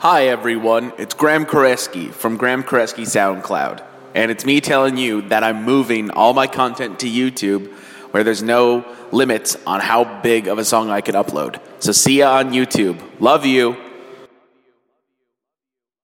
Hi, everyone. It's Graham Koreski from Graham Koreski SoundCloud. And it's me telling you that I'm moving all my content to YouTube where there's no limits on how big of a song I can upload. So see ya on YouTube. Love you.